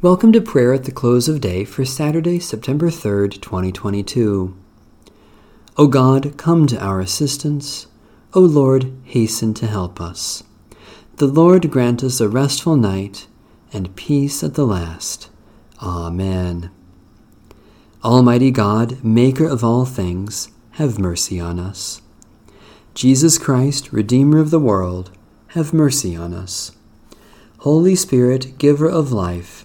Welcome to prayer at the close of day for Saturday, September 3rd, 2022. O God, come to our assistance. O Lord, hasten to help us. The Lord grant us a restful night and peace at the last. Amen. Almighty God, Maker of all things, have mercy on us. Jesus Christ, Redeemer of the world, have mercy on us. Holy Spirit, Giver of life,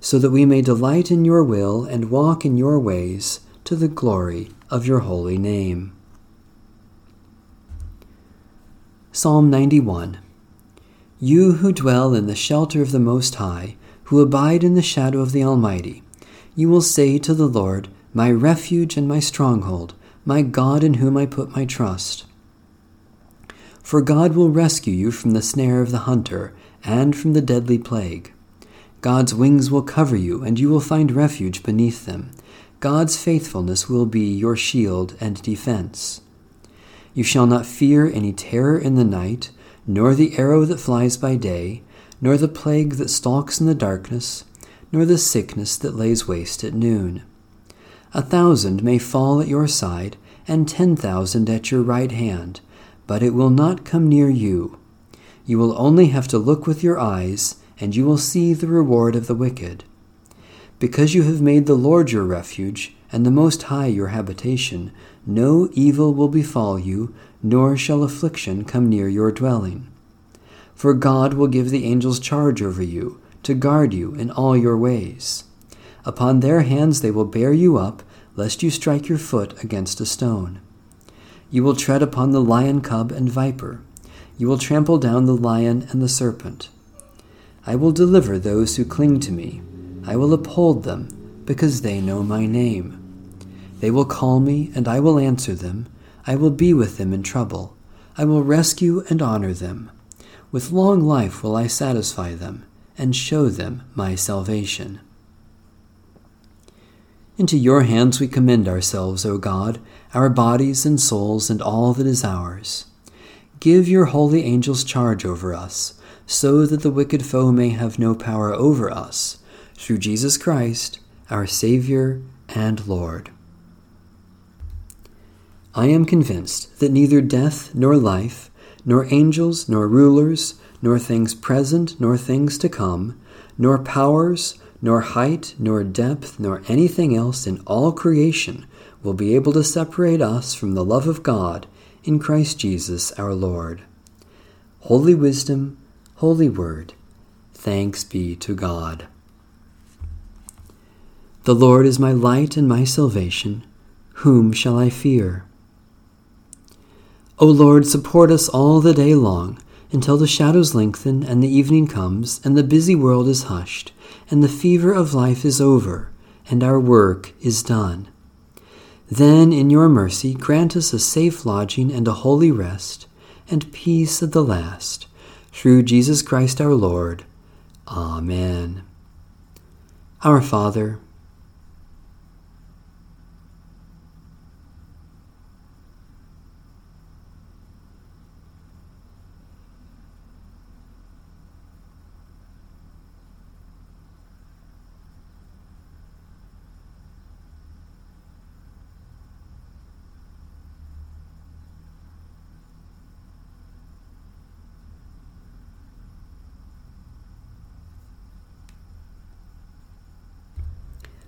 so that we may delight in your will and walk in your ways to the glory of your holy name. Psalm 91 You who dwell in the shelter of the Most High, who abide in the shadow of the Almighty, you will say to the Lord, My refuge and my stronghold, my God in whom I put my trust. For God will rescue you from the snare of the hunter and from the deadly plague. God's wings will cover you, and you will find refuge beneath them. God's faithfulness will be your shield and defense. You shall not fear any terror in the night, nor the arrow that flies by day, nor the plague that stalks in the darkness, nor the sickness that lays waste at noon. A thousand may fall at your side, and ten thousand at your right hand, but it will not come near you. You will only have to look with your eyes and you will see the reward of the wicked. Because you have made the Lord your refuge, and the Most High your habitation, no evil will befall you, nor shall affliction come near your dwelling. For God will give the angels charge over you, to guard you in all your ways. Upon their hands they will bear you up, lest you strike your foot against a stone. You will tread upon the lion cub and viper. You will trample down the lion and the serpent. I will deliver those who cling to me. I will uphold them, because they know my name. They will call me, and I will answer them. I will be with them in trouble. I will rescue and honor them. With long life will I satisfy them, and show them my salvation. Into your hands we commend ourselves, O God, our bodies and souls, and all that is ours. Give your holy angels charge over us so that the wicked foe may have no power over us, through Jesus Christ, our Savior and Lord. I am convinced that neither death nor life, nor angels nor rulers, nor things present nor things to come, nor powers, nor height, nor depth, nor anything else in all creation will be able to separate us from the love of God in Christ Jesus our Lord. Holy wisdom, Holy Word, thanks be to God. The Lord is my light and my salvation. Whom shall I fear? O Lord, support us all the day long, until the shadows lengthen and the evening comes, and the busy world is hushed, and the fever of life is over, and our work is done. Then, in your mercy, grant us a safe lodging and a holy rest, and peace at the last through Jesus Christ our Lord. Amen. Our Father,